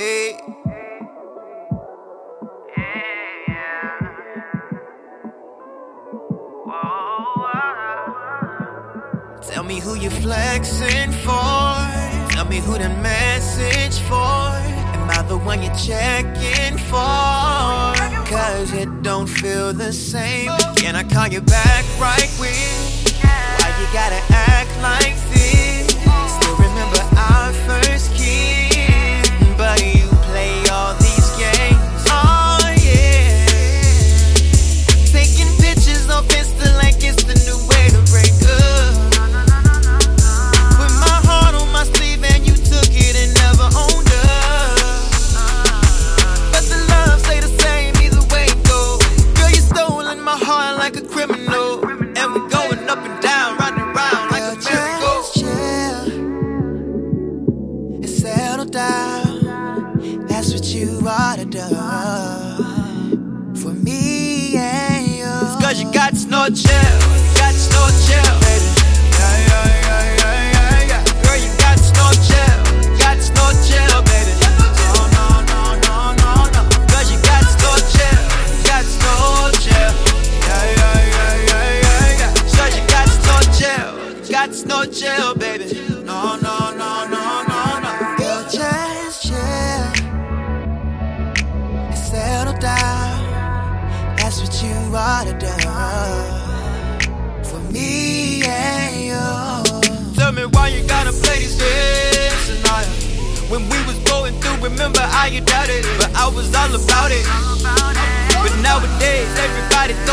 Hey. Tell me who you flexing for. Tell me who the message for. Am I the one you're checking for? Cause it don't feel the same. Can I call you back right when? what you ought to do for me and you. Cause you got no chill, you got no chill, baby. Yeah, yeah, yeah, yeah, yeah, yeah. Girl, you got no chill, got no chill, baby. Got no chill, baby. da da da. For me and you. Tell me why you gotta play these games tonight. When we was going through, remember how you doubted but I was all about it. But nowadays, everybody.